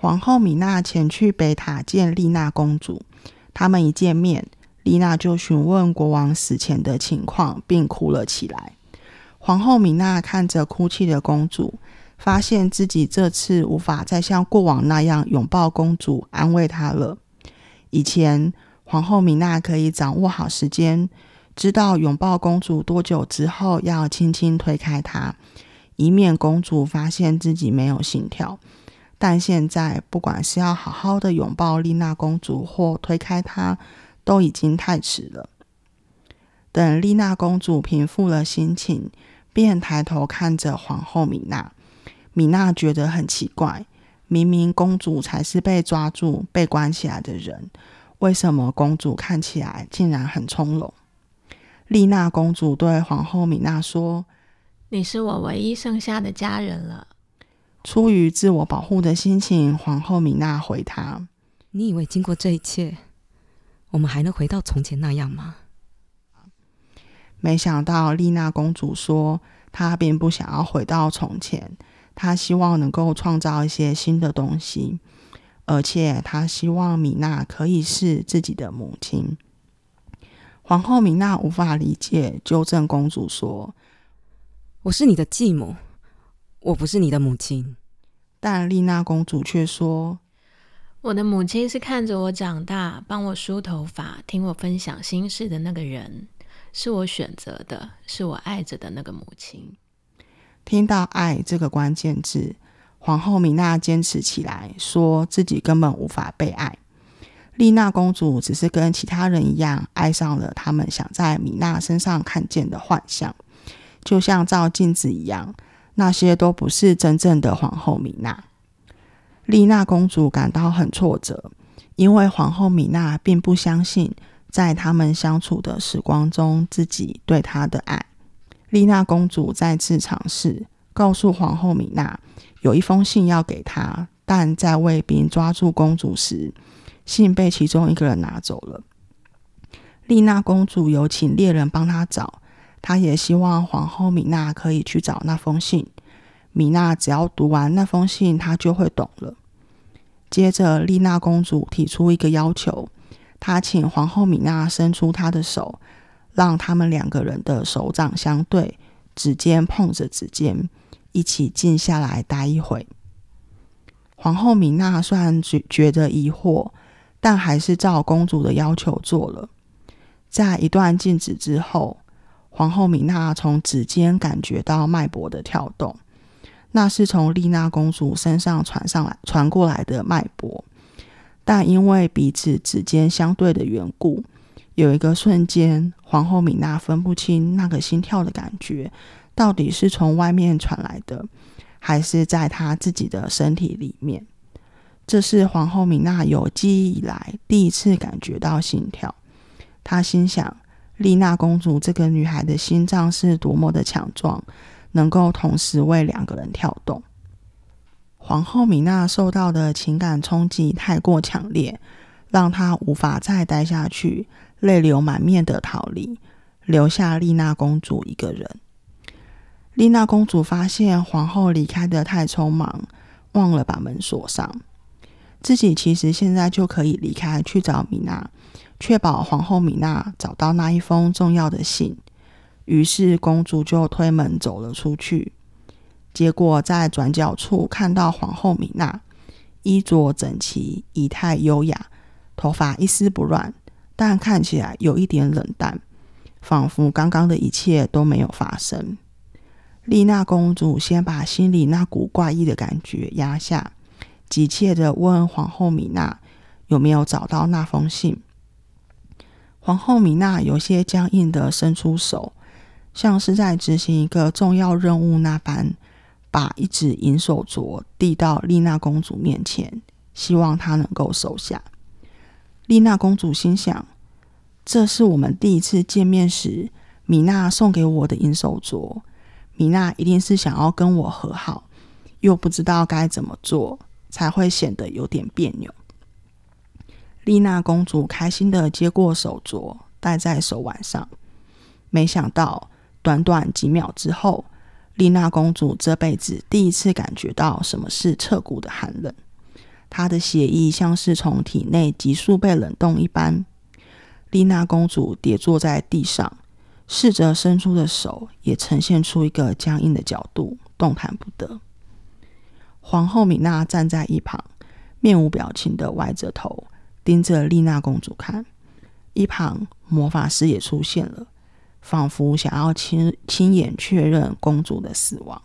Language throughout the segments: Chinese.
皇后米娜前去北塔见丽娜公主，他们一见面，丽娜就询问国王死前的情况，并哭了起来。皇后米娜看着哭泣的公主，发现自己这次无法再像过往那样拥抱公主，安慰她了。以前，皇后米娜可以掌握好时间，知道拥抱公主多久之后要轻轻推开她，以免公主发现自己没有心跳。但现在，不管是要好好的拥抱丽娜公主，或推开她，都已经太迟了。等丽娜公主平复了心情，便抬头看着皇后米娜。米娜觉得很奇怪，明明公主才是被抓住、被关起来的人，为什么公主看起来竟然很从容？丽娜公主对皇后米娜说：“你是我唯一剩下的家人了。”出于自我保护的心情，皇后米娜回他：“你以为经过这一切，我们还能回到从前那样吗？”没想到丽娜公主说：“她并不想要回到从前，她希望能够创造一些新的东西，而且她希望米娜可以是自己的母亲。”皇后米娜无法理解，纠正公主说：“我是你的继母。”我不是你的母亲，但丽娜公主却说：“我的母亲是看着我长大，帮我梳头发，听我分享心事的那个人，是我选择的，是我爱着的那个母亲。”听到“爱”这个关键字，皇后米娜坚持起来，说自己根本无法被爱。丽娜公主只是跟其他人一样，爱上了他们想在米娜身上看见的幻象，就像照镜子一样。那些都不是真正的皇后米娜。丽娜公主感到很挫折，因为皇后米娜并不相信，在他们相处的时光中，自己对她的爱。丽娜公主再次尝试告诉皇后米娜，有一封信要给她，但在卫兵抓住公主时，信被其中一个人拿走了。丽娜公主有请猎人帮她找。他也希望皇后米娜可以去找那封信。米娜只要读完那封信，她就会懂了。接着，丽娜公主提出一个要求，她请皇后米娜伸出她的手，让他们两个人的手掌相对，指尖碰着指尖，一起静下来待一会。皇后米娜虽然觉觉得疑惑，但还是照公主的要求做了。在一段静止之后，皇后米娜从指尖感觉到脉搏的跳动，那是从丽娜公主身上传上来、传过来的脉搏。但因为彼此指尖相对的缘故，有一个瞬间，皇后米娜分不清那个心跳的感觉到底是从外面传来的，还是在她自己的身体里面。这是皇后米娜有记忆以来第一次感觉到心跳。她心想。丽娜公主这个女孩的心脏是多么的强壮，能够同时为两个人跳动。皇后米娜受到的情感冲击太过强烈，让她无法再待下去，泪流满面的逃离，留下丽娜公主一个人。丽娜公主发现皇后离开得太匆忙，忘了把门锁上，自己其实现在就可以离开去找米娜。确保皇后米娜找到那一封重要的信，于是公主就推门走了出去。结果在转角处看到皇后米娜，衣着整齐，仪态优雅，头发一丝不乱，但看起来有一点冷淡，仿佛刚刚的一切都没有发生。丽娜公主先把心里那股怪异的感觉压下，急切地问皇后米娜有没有找到那封信。皇后米娜有些僵硬地伸出手，像是在执行一个重要任务那般，把一只银手镯递到丽娜公主面前，希望她能够收下。丽娜公主心想：这是我们第一次见面时，米娜送给我的银手镯。米娜一定是想要跟我和好，又不知道该怎么做，才会显得有点别扭。丽娜公主开心地接过手镯，戴在手腕上。没想到，短短几秒之后，丽娜公主这辈子第一次感觉到什么是彻骨的寒冷。她的血液像是从体内急速被冷冻一般。丽娜公主跌坐在地上，试着伸出的手也呈现出一个僵硬的角度，动弹不得。皇后米娜站在一旁，面无表情的歪着头，盯着丽娜公主看。一旁魔法师也出现了，仿佛想要亲亲眼确认公主的死亡。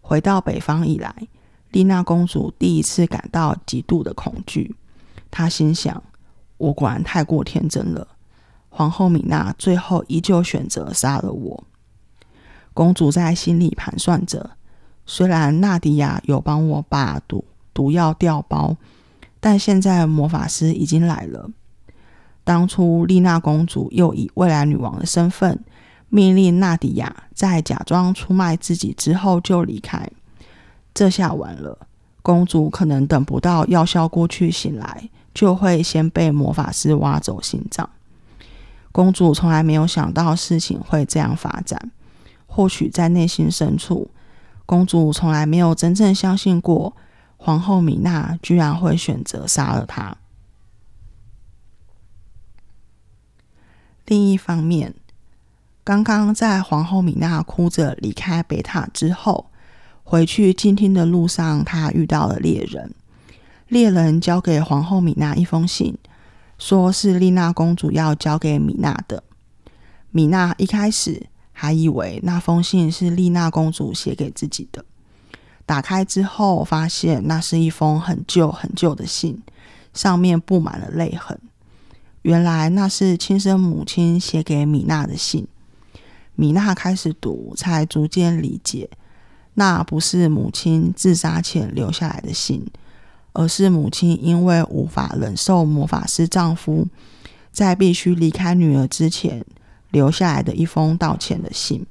回到北方以来，丽娜公主第一次感到极度的恐惧。她心想。我果然太过天真了。皇后米娜最后依旧选择杀了我。公主在心里盘算着：虽然纳迪亚有帮我把毒毒药调包，但现在魔法师已经来了。当初丽娜公主又以未来女王的身份，命令纳迪亚在假装出卖自己之后就离开。这下完了，公主可能等不到药效过去醒来。就会先被魔法师挖走心脏。公主从来没有想到事情会这样发展。或许在内心深处，公主从来没有真正相信过皇后米娜居然会选择杀了她。另一方面，刚刚在皇后米娜哭着离开北塔之后，回去进听的路上，她遇到了猎人。猎人交给皇后米娜一封信，说是丽娜公主要交给米娜的。米娜一开始还以为那封信是丽娜公主写给自己的，打开之后发现那是一封很旧很旧的信，上面布满了泪痕。原来那是亲生母亲写给米娜的信。米娜开始读，才逐渐理解，那不是母亲自杀前留下来的信。而是母亲因为无法忍受魔法师丈夫在必须离开女儿之前留下来的一封道歉的信。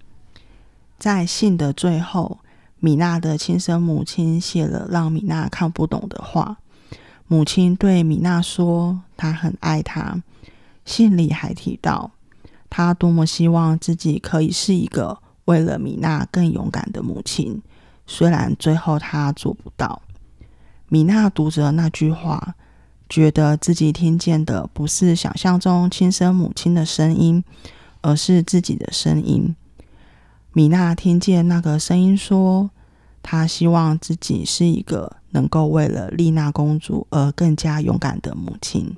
在信的最后，米娜的亲生母亲写了让米娜看不懂的话。母亲对米娜说：“她很爱她。”信里还提到，她多么希望自己可以是一个为了米娜更勇敢的母亲，虽然最后她做不到。米娜读着那句话，觉得自己听见的不是想象中亲生母亲的声音，而是自己的声音。米娜听见那个声音说：“她希望自己是一个能够为了丽娜公主而更加勇敢的母亲。”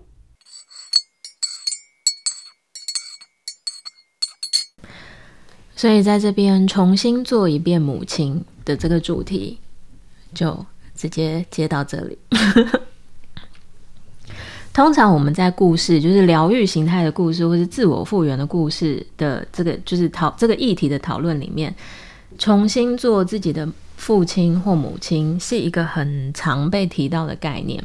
所以，在这边重新做一遍母亲的这个主题，就。直接接到这里。通常我们在故事，就是疗愈形态的故事，或是自我复原的故事的这个，就是讨这个议题的讨论里面，重新做自己的父亲或母亲，是一个很常被提到的概念。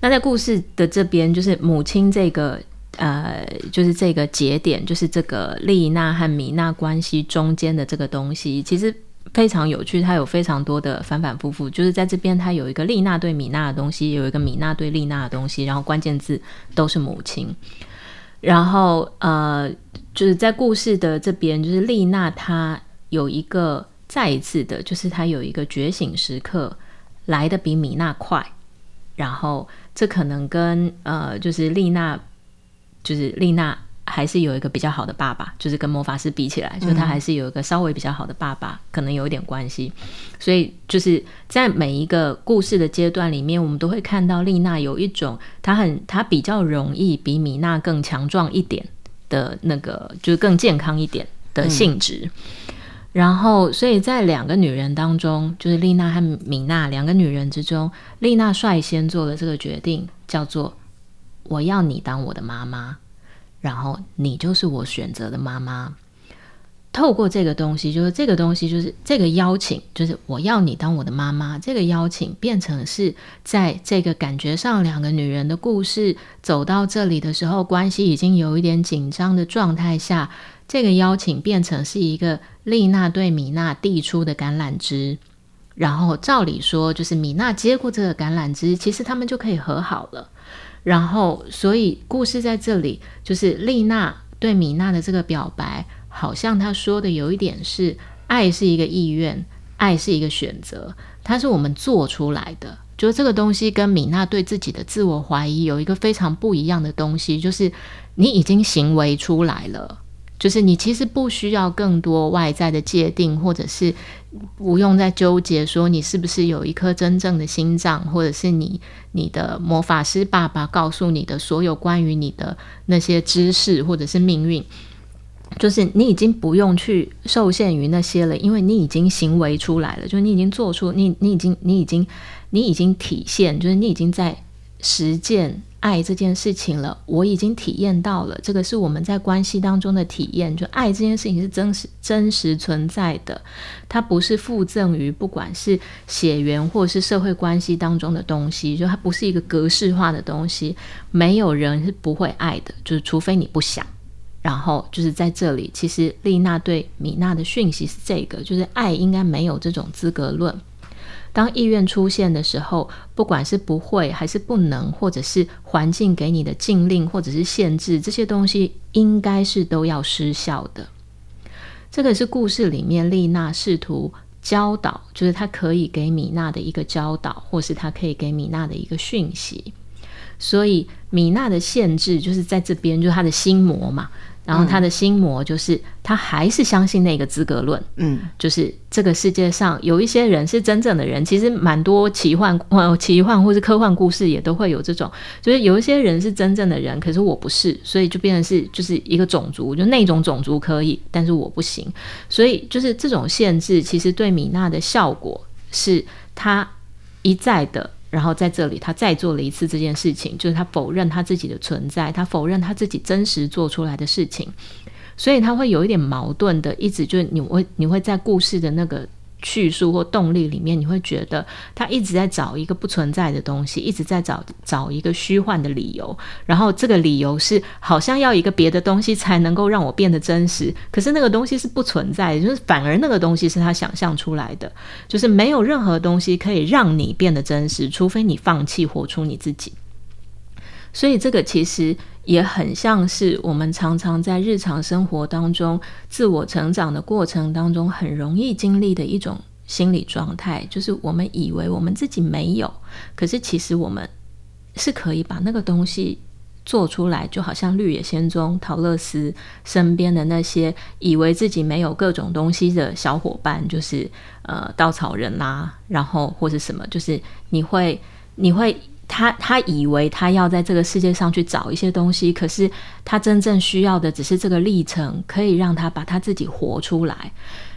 那在故事的这边，就是母亲这个，呃，就是这个节点，就是这个丽娜和米娜关系中间的这个东西，其实。非常有趣，它有非常多的反反复复，就是在这边，它有一个丽娜对米娜的东西，有一个米娜对丽娜的东西，然后关键字都是母亲。然后呃，就是在故事的这边，就是丽娜她有一个再一次的，就是他有一个觉醒时刻来的比米娜快。然后这可能跟呃，就是丽娜，就是丽娜。还是有一个比较好的爸爸，就是跟魔法师比起来，就是他还是有一个稍微比较好的爸爸，可能有一点关系。所以就是在每一个故事的阶段里面，我们都会看到丽娜有一种她很她比较容易比米娜更强壮一点的那个，就是更健康一点的性质。嗯、然后，所以在两个女人当中，就是丽娜和米娜两个女人之中，丽娜率先做了这个决定，叫做我要你当我的妈妈。然后你就是我选择的妈妈。透过这个东西，就是这个东西，就是这个邀请，就是我要你当我的妈妈。这个邀请变成是在这个感觉上，两个女人的故事走到这里的时候，关系已经有一点紧张的状态下，这个邀请变成是一个丽娜对米娜递出的橄榄枝。然后照理说，就是米娜接过这个橄榄枝，其实他们就可以和好了。然后，所以故事在这里就是丽娜对米娜的这个表白，好像她说的有一点是：爱是一个意愿，爱是一个选择，它是我们做出来的。就是这个东西跟米娜对自己的自我怀疑有一个非常不一样的东西，就是你已经行为出来了，就是你其实不需要更多外在的界定，或者是不用再纠结说你是不是有一颗真正的心脏，或者是你你的魔法师爸爸告诉你的所有关于你的那些知识或者是命运。就是你已经不用去受限于那些了，因为你已经行为出来了，就是你已经做出，你你已经你已经你已经体现，就是你已经在实践爱这件事情了。我已经体验到了，这个是我们在关系当中的体验，就爱这件事情是真实真实存在的，它不是附赠于不管是血缘或是社会关系当中的东西，就它不是一个格式化的东西。没有人是不会爱的，就是除非你不想。然后就是在这里，其实丽娜对米娜的讯息是这个，就是爱应该没有这种资格论。当意愿出现的时候，不管是不会还是不能，或者是环境给你的禁令或者是限制，这些东西应该是都要失效的。这个是故事里面丽娜试图教导，就是她可以给米娜的一个教导，或是她可以给米娜的一个讯息。所以米娜的限制就是在这边，就是她的心魔嘛。然后他的心魔就是，他还是相信那个资格论，嗯，就是这个世界上有一些人是真正的人，其实蛮多奇幻 呃、奇幻或是科幻故事也都会有这种，就是有一些人是真正的人，可是我不是，所以就变成是就是一个种族，就那种种族可以，但是我不行，所以就是这种限制，其实对米娜的效果是他一再的。然后在这里，他再做了一次这件事情，就是他否认他自己的存在，他否认他自己真实做出来的事情，所以他会有一点矛盾的，一直就是你会你会在故事的那个。叙述或动力里面，你会觉得他一直在找一个不存在的东西，一直在找找一个虚幻的理由。然后这个理由是好像要一个别的东西才能够让我变得真实，可是那个东西是不存在的，就是反而那个东西是他想象出来的，就是没有任何东西可以让你变得真实，除非你放弃活出你自己。所以这个其实也很像是我们常常在日常生活当中自我成长的过程当中很容易经历的一种心理状态，就是我们以为我们自己没有，可是其实我们是可以把那个东西做出来，就好像绿野仙踪陶乐斯身边的那些以为自己没有各种东西的小伙伴，就是呃稻草人啦、然后或是什么，就是你会你会。他他以为他要在这个世界上去找一些东西，可是他真正需要的只是这个历程，可以让他把他自己活出来。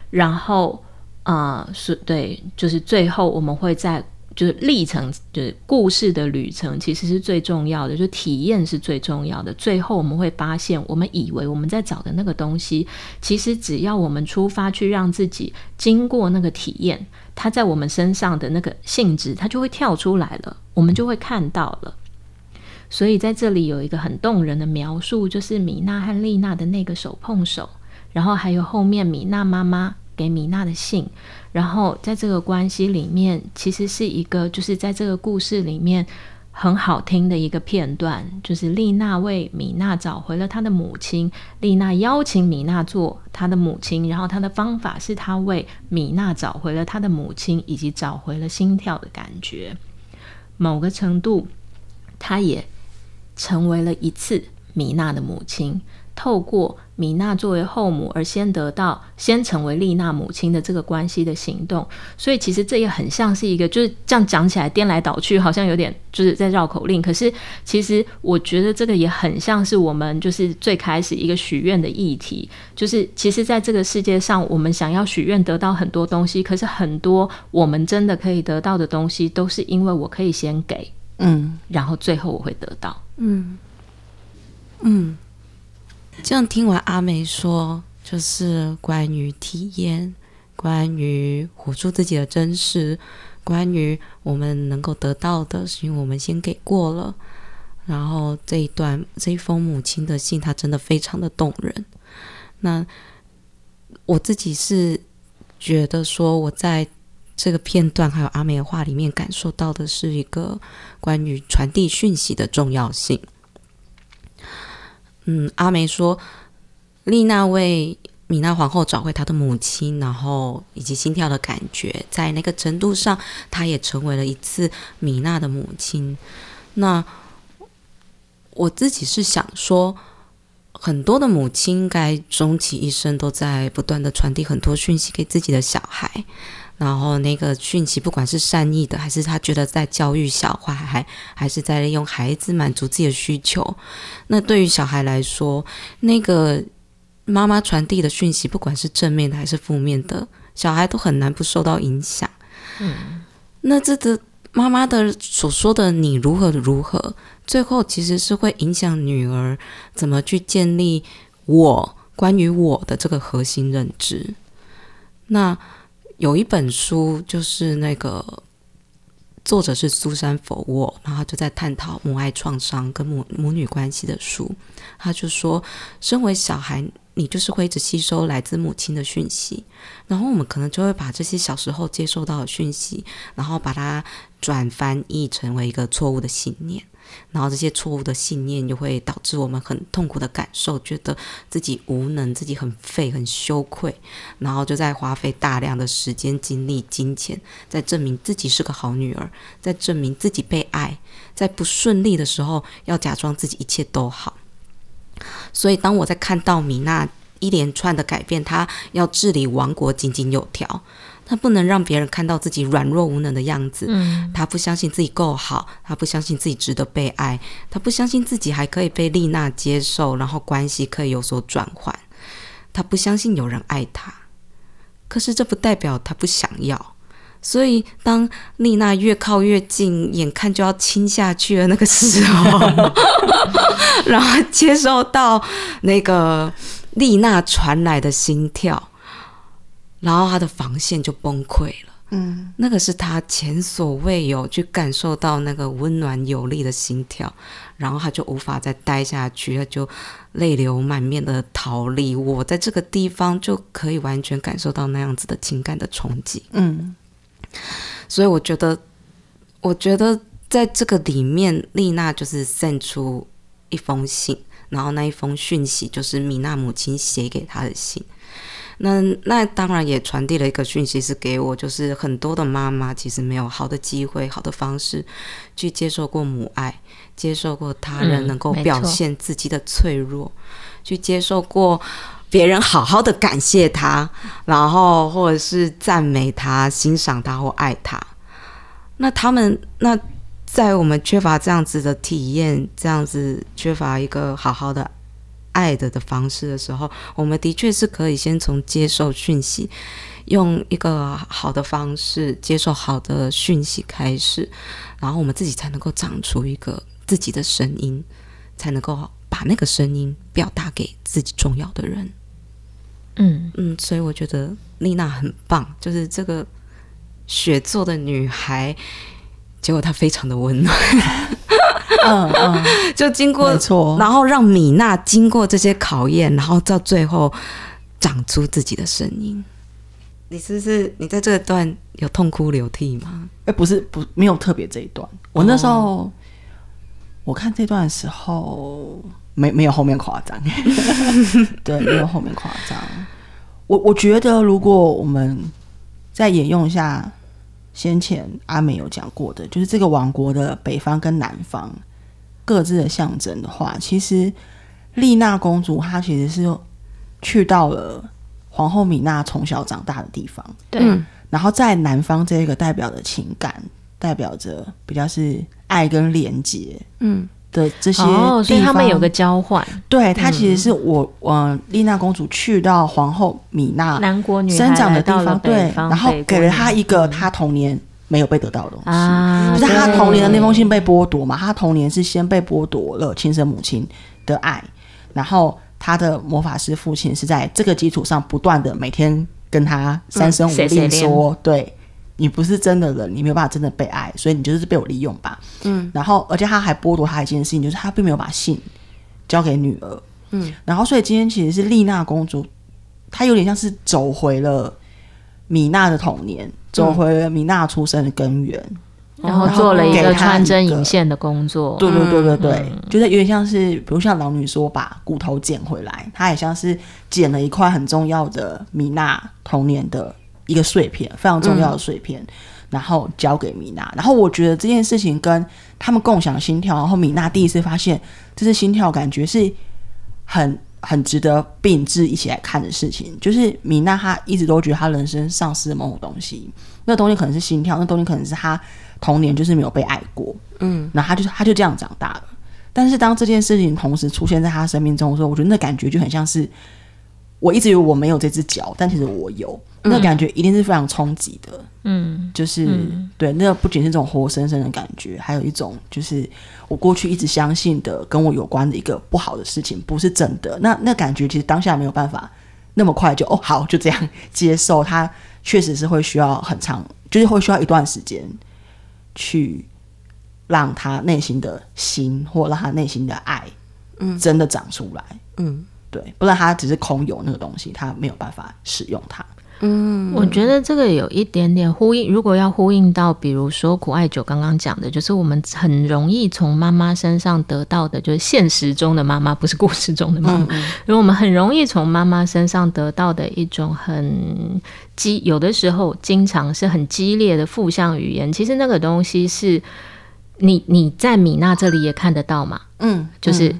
然后，呃，是对，就是最后我们会在就是历程，就是故事的旅程，其实是最重要的，就体验是最重要的。最后我们会发现，我们以为我们在找的那个东西，其实只要我们出发去让自己经过那个体验。它在我们身上的那个性质，它就会跳出来了，我们就会看到了。所以在这里有一个很动人的描述，就是米娜和丽娜的那个手碰手，然后还有后面米娜妈妈给米娜的信，然后在这个关系里面，其实是一个，就是在这个故事里面。很好听的一个片段，就是丽娜为米娜找回了她的母亲。丽娜邀请米娜做她的母亲，然后她的方法是她为米娜找回了她的母亲，以及找回了心跳的感觉。某个程度，她也成为了一次米娜的母亲。透过米娜作为后母而先得到、先成为丽娜母亲的这个关系的行动，所以其实这也很像是一个，就是这样讲起来颠来倒去，好像有点就是在绕口令。可是其实我觉得这个也很像是我们就是最开始一个许愿的议题，就是其实在这个世界上，我们想要许愿得到很多东西，可是很多我们真的可以得到的东西，都是因为我可以先给，嗯，然后最后我会得到，嗯。嗯。这样听完阿梅说，就是关于体验，关于活出自己的真实，关于我们能够得到的，是因为我们先给过了。然后这一段这一封母亲的信，它真的非常的动人。那我自己是觉得说，我在这个片段还有阿梅的话里面感受到的是一个关于传递讯息的重要性。嗯，阿梅说，丽娜为米娜皇后找回她的母亲，然后以及心跳的感觉，在那个程度上，她也成为了一次米娜的母亲。那我自己是想说，很多的母亲应该终其一生都在不断的传递很多讯息给自己的小孩，然后那个讯息不管是善意的，还是他觉得在教育小孩，还还是在利用孩子满足自己的需求。那对于小孩来说，那个。妈妈传递的讯息，不管是正面的还是负面的，小孩都很难不受到影响。嗯，那这个妈妈的所说的“你如何如何”，最后其实是会影响女儿怎么去建立我关于我的这个核心认知。那有一本书，就是那个作者是苏珊·佛沃，然后就在探讨母爱创伤跟母母女关系的书。他就说，身为小孩。你就是会一直吸收来自母亲的讯息，然后我们可能就会把这些小时候接受到的讯息，然后把它转翻译成为一个错误的信念，然后这些错误的信念就会导致我们很痛苦的感受，觉得自己无能，自己很废，很羞愧，然后就在花费大量的时间、精力、金钱，在证明自己是个好女儿，在证明自己被爱，在不顺利的时候要假装自己一切都好。所以，当我在看到米娜一连串的改变，她要治理王国井井有条，她不能让别人看到自己软弱无能的样子。嗯，他不相信自己够好，他不相信自己值得被爱，他不相信自己还可以被丽娜接受，然后关系可以有所转换。他不相信有人爱他，可是这不代表他不想要。所以，当丽娜越靠越近，眼看就要亲下去的那个时候，然后接收到那个丽娜传来的心跳，然后他的防线就崩溃了。嗯，那个是他前所未有去感受到那个温暖有力的心跳，然后他就无法再待下去，他就泪流满面的逃离。我在这个地方就可以完全感受到那样子的情感的冲击。嗯。所以我觉得，我觉得在这个里面，丽娜就是 send 出一封信，然后那一封讯息就是米娜母亲写给她的信。那那当然也传递了一个讯息，是给我，就是很多的妈妈其实没有好的机会、好的方式去接受过母爱，接受过他人能够表现自己的脆弱，嗯、去接受过。别人好好的感谢他，然后或者是赞美他、欣赏他或爱他，那他们那在我们缺乏这样子的体验、这样子缺乏一个好好的爱的的方式的时候，我们的确是可以先从接受讯息，用一个好的方式接受好的讯息开始，然后我们自己才能够长出一个自己的声音，才能够把那个声音表达给自己重要的人。嗯嗯，所以我觉得丽娜很棒，就是这个雪做的女孩，结果她非常的温暖。嗯嗯，就经过，没错，然后让米娜经过这些考验，然后到最后长出自己的声音。你是不是你在这个段有痛哭流涕吗？哎，不是，不，没有特别这一段。我那时候、哦、我看这段的时候。没没有后面夸张，对，没有后面夸张。我我觉得，如果我们再沿用一下先前阿美有讲过的，就是这个王国的北方跟南方各自的象征的话，其实丽娜公主她其实是去到了皇后米娜从小长大的地方，对。然后在南方这个代表的情感，代表着比较是爱跟连结，嗯。的这些地方，哦，所以他们有个交换。对，他其实是我，嗯，丽娜公主去到皇后米娜南国女生长的地方，对，然后给了她一个她童年没有被得到的东西，啊，就是她童年的那封信被剥夺嘛。她童年是先被剥夺了亲生母亲的爱，然后她的魔法师父亲是在这个基础上不断的每天跟她三生五令说，对。你不是真的人，你没有办法真的被爱，所以你就是被我利用吧。嗯，然后而且他还剥夺他一件事情，就是他并没有把信交给女儿。嗯，然后所以今天其实是丽娜公主，她有点像是走回了米娜的童年，走回了米娜出生的根源。然后做了一个穿针引线的工作。对对对对对，嗯、就是有点像是，比如像老女说把骨头捡回来，她也像是捡了一块很重要的米娜童年的一个碎片，非常重要的碎片，嗯、然后交给米娜。然后我觉得这件事情跟他们共享心跳，然后米娜第一次发现这是心跳，感觉是很。很值得并置一起来看的事情，就是米娜她一直都觉得她人生丧失了某种东西，那东西可能是心跳，那东西可能是她童年就是没有被爱过，嗯，然后她就她就这样长大了。但是当这件事情同时出现在她生命中的时候，我觉得那感觉就很像是我一直以为我没有这只脚，但其实我有。那感觉一定是非常冲击的，嗯，就是、嗯、对，那不仅是这种活生生的感觉，还有一种就是我过去一直相信的跟我有关的一个不好的事情不是真的。那那感觉其实当下没有办法那么快就哦好就这样接受，它确实是会需要很长，就是会需要一段时间去让他内心的心或让他内心的爱，嗯，真的长出来，嗯，对，不然他只是空有那个东西，他没有办法使用它。嗯，我觉得这个有一点点呼应。如果要呼应到，比如说苦艾酒刚刚讲的，就是我们很容易从妈妈身上得到的，就是现实中的妈妈，不是故事中的妈妈。嗯嗯，因为我们很容易从妈妈身上得到的一种很激，有的时候经常是很激烈的负向语言。其实那个东西是你你在米娜这里也看得到嘛？嗯，就是。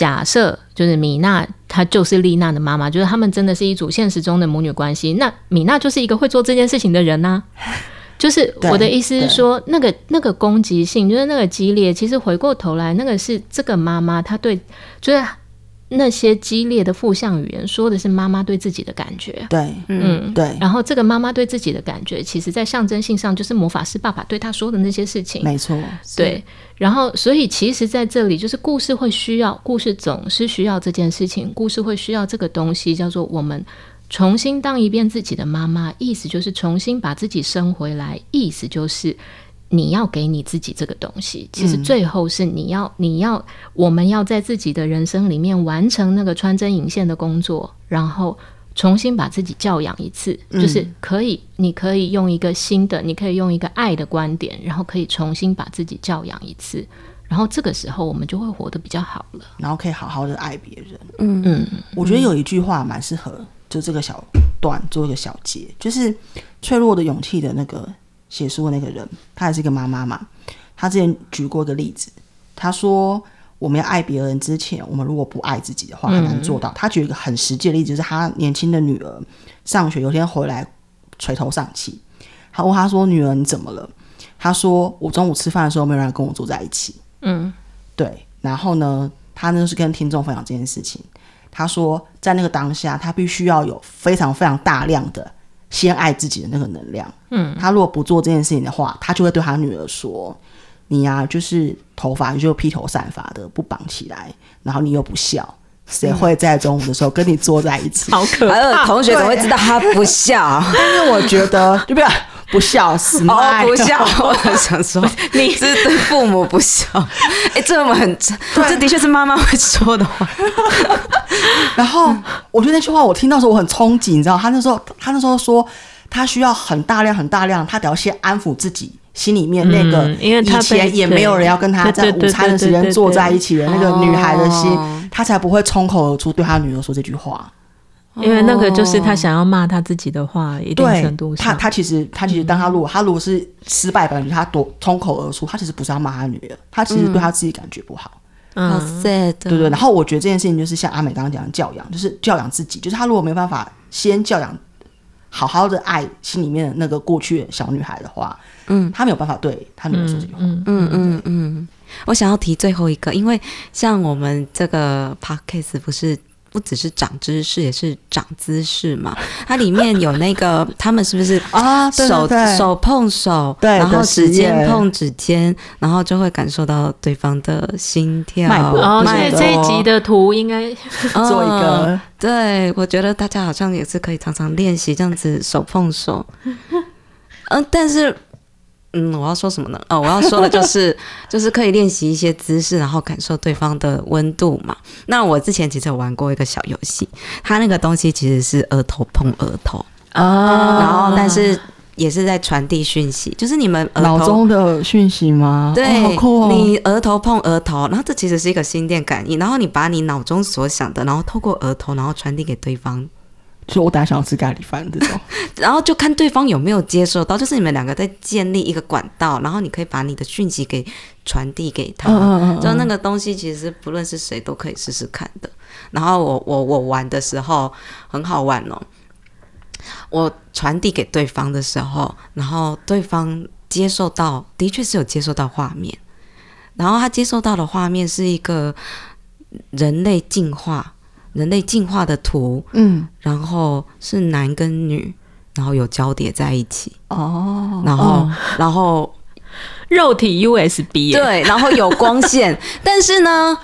嗯假设就是米娜，她就是丽娜的妈妈，就是他们真的是一组现实中的母女关系。那米娜就是一个会做这件事情的人呐、啊。就是我的意思是说，那个那个攻击性，就是那个激烈，其实回过头来，那个是这个妈妈她对，就是。那些激烈的负向语言，说的是妈妈对自己的感觉。对，嗯，对。然后这个妈妈对自己的感觉，其实在象征性上就是魔法师爸爸对她说的那些事情。没错，对。然后，所以其实在这里，就是故事会需要，故事总是需要这件事情，故事会需要这个东西，叫做我们重新当一遍自己的妈妈，意思就是重新把自己生回来，意思就是。你要给你自己这个东西，其实最后是你要，嗯、你要，我们要在自己的人生里面完成那个穿针引线的工作，然后重新把自己教养一次，嗯、就是可以，你可以用一个新的，你可以用一个爱的观点，然后可以重新把自己教养一次，然后这个时候我们就会活得比较好了，然后可以好好的爱别人。嗯嗯，我觉得有一句话蛮适合，就这个小段做一个小结，就是脆弱的勇气的那个。写书的那个人，她也是一个妈妈嘛。她之前举过一个例子，她说：“我们要爱别人之前，我们如果不爱自己的话，很难做到。嗯”他举一个很实际的例子，就是她年轻的女儿上学，有天回来垂头丧气。她问她说：“女儿，你怎么了？”她说：“我中午吃饭的时候，没有人跟我坐在一起。”嗯，对。然后呢，她呢是跟听众分享这件事情。她说，在那个当下，她必须要有非常非常大量的。先爱自己的那个能量，嗯，他如果不做这件事情的话，他就会对他女儿说：“你呀、啊，就是头发就披头散发的，不绑起来，然后你又不笑，谁会在中午的时候跟你坐在一起？” 好可怕！同学怎么会知道他不笑？但是我觉得，对不对？不孝死哦，不孝！我很想说，你是对父母不孝。哎、欸，这么很，这的确是妈妈会说的话。然后，我觉得那句话我听到时候我很憧憬，你知道，他那时候他那时候说，他需要很大量很大量，他得要先安抚自己心里面那个，因为以前也没有人要跟他在午餐的时间坐在一起的那个女孩的心，他才不会冲口而出对他女儿说这句话。因为那个就是他想要骂他自己的话，一定程度上，他他其实他其实当他如果、嗯、他如果是失败版，他夺冲口而出，他其实不是要骂他女儿，他其实对他自己感觉不好。嗯，好 sad。对对。然后我觉得这件事情就是像阿美刚刚讲的教养，就是教养自己，就是他如果没办法先教养好好的爱心里面的那个过去的小女孩的话，嗯，他没有办法对他女儿说这句话。嗯嗯嗯嗯。我想要提最后一个，因为像我们这个 podcast 不是。不只是长知识，也是长姿势嘛。它里面有那个，他们是不是 啊？手手碰手，对，然后指尖碰指尖，然后就会感受到对方的心跳。哦，所以这一集的图应该 做一个。嗯，对，我觉得大家好像也是可以常常练习这样子手碰手。嗯，但是。嗯，我要说什么呢？哦，我要说的就是，就是可以练习一些姿势，然后感受对方的温度嘛。那我之前其实有玩过一个小游戏，它那个东西其实是额头碰额头啊，然后但是也是在传递讯息，就是你们脑中的讯息吗？对，哦、好酷哦！你额头碰额头，然后这其实是一个心电感应，然后你把你脑中所想的，然后透过额头，然后传递给对方。就我等下想要吃咖喱饭这种，然后就看对方有没有接受到，就是你们两个在建立一个管道，然后你可以把你的讯息给传递给他。嗯嗯嗯。就那个东西，其实不论是谁都可以试试看的。然后我我我玩的时候很好玩哦。我传递给对方的时候，然后对方接受到，的确是有接受到画面。然后他接受到的画面是一个人类进化。人类进化的图，嗯，然后是男跟女，然后有交叠在一起，哦，然后，哦、然后肉体 USB，对，然后有光线，但是呢，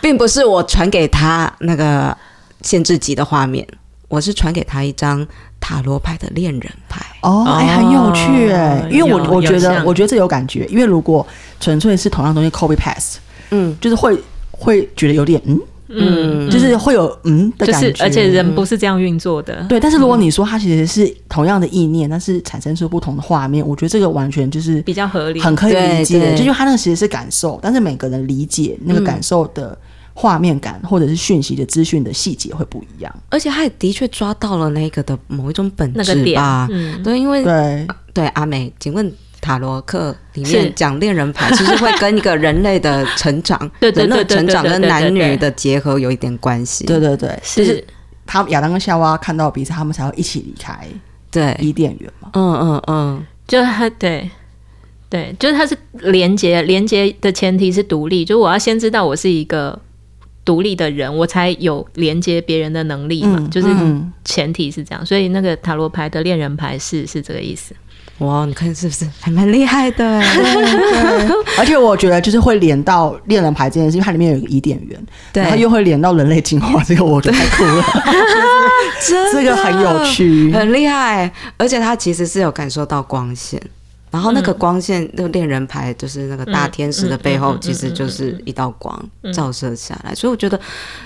并不是我传给他那个限制级的画面，我是传给他一张塔罗牌的恋人牌，哦，哎，很有趣哎，因为我我觉得我觉得这有感觉，因为如果纯粹是同样东西 copy paste，嗯，就是会会觉得有点嗯。嗯，就是会有嗯的感觉，就是而且人不是这样运作的。对，但是如果你说它其实是同样的意念，但是产生出不同的画面，我觉得这个完全就是比较合理，很可以理解。就因为它那个其实是感受，但是每个人理解那个感受的画面感，或者是讯息的资讯的细节会不一样。而且他也的确抓到了那个的某一种本质吧？嗯，对，因为对对阿美，请问。塔罗课里面讲恋人牌，其实会跟一个人类的成长，对对对，成长跟男女的结合有一点关系。对对对，是他亚当跟夏娃看到彼此，他们才会一起离开对伊甸园嘛。嗯嗯嗯，就他对对，就是他是连接，连接的前提是独立，就是我要先知道我是一个独立的人，我才有连接别人的能力嘛。就是前提是这样，所以那个塔罗牌的恋人牌是是这个意思。哇，你看是不是还蛮厉害的？而且我觉得就是会连到恋人牌这件事，因为它里面有一个伊甸园，对，然后又会连到人类进化，这个我觉得太酷了，这个很有趣，很厉害，而且它其实是有感受到光线。然后那个光线，那个恋人牌就是那个大天使的背后，其实就是一道光照射下来，所以我觉得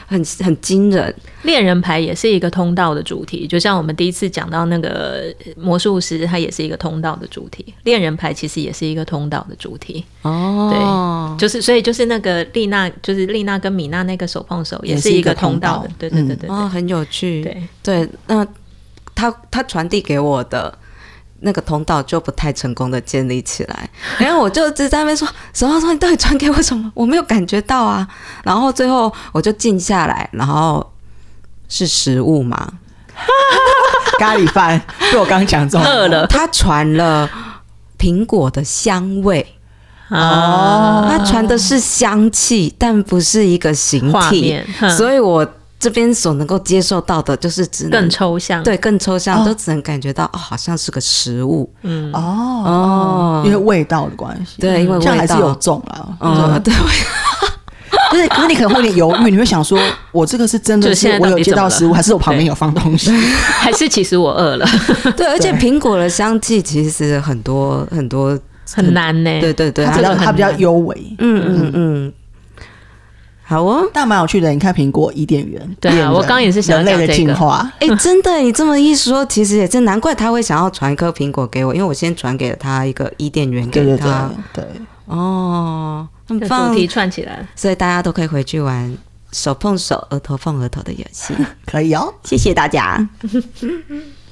很很惊人。恋人牌也是一个通道的主题，就像我们第一次讲到那个魔术师，它也是一个通道的主题。恋人牌其实也是一个通道的主题。哦，对，就是所以就是那个丽娜，就是丽娜跟米娜那个手碰手，也是一个通道的。对对对对，哦，很有趣。对对，那他他传递给我的。那个通道就不太成功的建立起来，然后我就一直在那边说：“ 什么说你到底传给我什么？我没有感觉到啊。”然后最后我就静下来，然后是食物嘛，咖喱饭被我刚讲中饿了。他传了苹果的香味哦，他传的是香气，但不是一个形体，所以我。这边所能够接受到的，就是只能更抽象，对，更抽象，哦、都只能感觉到哦，好像是个食物，嗯，哦。哦，因为味道的关系，对，因为味道。还是有重了，嗯，对，就是可是你可能会有点犹豫，你会想说，我这个是真的是我有接到食物，还是我旁边有放东西，还是其实我饿了？对，而且苹果的香气其实很多很多很难呢，对对对，它比较它比较幽微，嗯嗯。嗯。好哦，但蛮有趣的。你看苹果伊甸园，对啊，我刚刚也是想讲这个。人类的进化，哎、欸，真的，你这么一说，其实也真难怪他会想要传一颗苹果给我，因为我先传给了他一个伊甸园给他。对，对，对，对，哦，那么放主题串起来，所以大家都可以回去玩手碰手、额头碰额头的游戏，可以哦。谢谢大家。